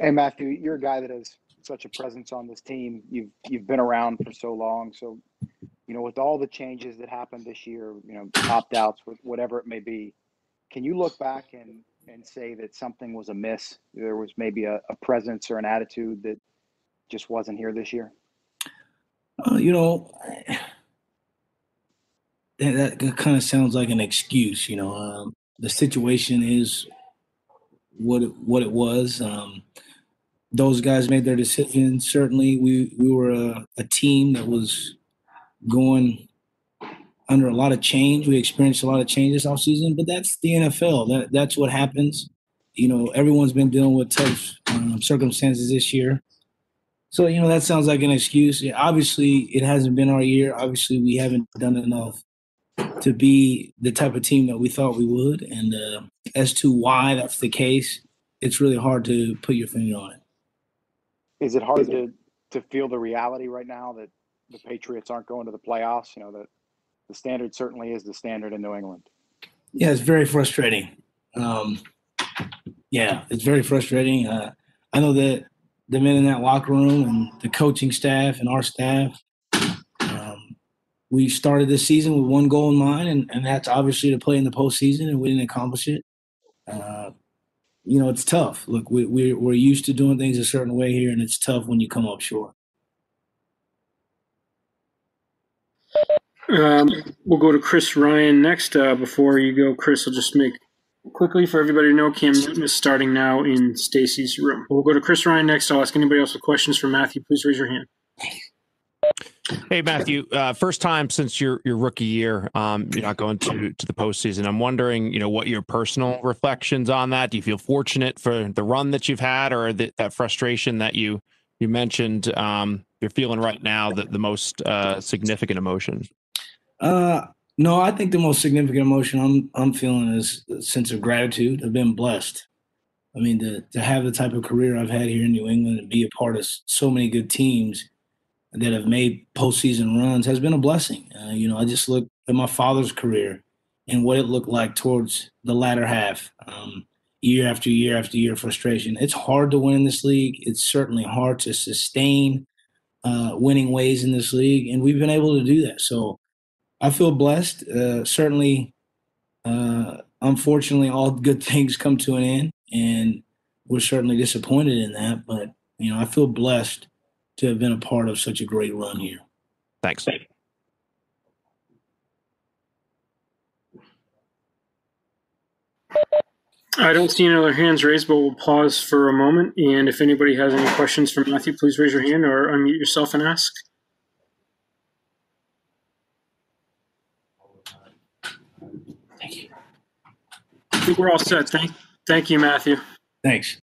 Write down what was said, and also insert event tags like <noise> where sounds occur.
Hey Matthew, you're a guy that has such a presence on this team. You've you've been around for so long. So, you know, with all the changes that happened this year, you know, opt outs, whatever it may be, can you look back and and say that something was amiss? There was maybe a, a presence or an attitude that just wasn't here this year. Uh, you know, that, that kind of sounds like an excuse. You know, um, the situation is what it, what it was. Um, those guys made their decision. Certainly, we we were a, a team that was going under a lot of change. We experienced a lot of changes off season, but that's the NFL. That that's what happens. You know, everyone's been dealing with tough um, circumstances this year. So you know that sounds like an excuse. Obviously, it hasn't been our year. Obviously, we haven't done enough to be the type of team that we thought we would. And uh, as to why that's the case, it's really hard to put your finger on it. Is it hard to to feel the reality right now that the Patriots aren't going to the playoffs? You know that the standard certainly is the standard in New England. Yeah, it's very frustrating. Um, yeah, it's very frustrating. Uh, I know that the men in that locker room and the coaching staff and our staff, um, we started this season with one goal in mind, and, and that's obviously to play in the postseason, and we didn't accomplish it. Uh, you know, it's tough. Look, we, we, we're used to doing things a certain way here, and it's tough when you come up short. Um, we'll go to Chris Ryan next. Uh, before you go, Chris, I'll just make quickly for everybody to know Cam Newton is starting now in Stacy's room. We'll go to Chris Ryan next. I'll ask anybody else with questions for Matthew. Please raise your hand. Hey Matthew, uh, first time since your your rookie year, um, you're not going to to the postseason. I'm wondering, you know, what your personal reflections on that. Do you feel fortunate for the run that you've had, or the, that frustration that you you mentioned um, you're feeling right now? That the most uh, significant emotion. Uh, no, I think the most significant emotion I'm I'm feeling is a sense of gratitude. I've been blessed. I mean, to to have the type of career I've had here in New England and be a part of so many good teams that have made postseason runs has been a blessing. Uh, you know, I just look at my father's career and what it looked like towards the latter half, um, year after year after year, frustration. It's hard to win in this league. It's certainly hard to sustain uh, winning ways in this league, and we've been able to do that. So I feel blessed. Uh, certainly, uh, unfortunately, all <laughs> good things come to an end, and we're certainly disappointed in that. But you know, I feel blessed to have been a part of such a great run here. Thanks. Thank I don't see any other hands raised, but we'll pause for a moment. And if anybody has any questions for Matthew, please raise your hand or unmute yourself and ask. Thank you. I think we're all set. Thank, thank you, Matthew. Thanks.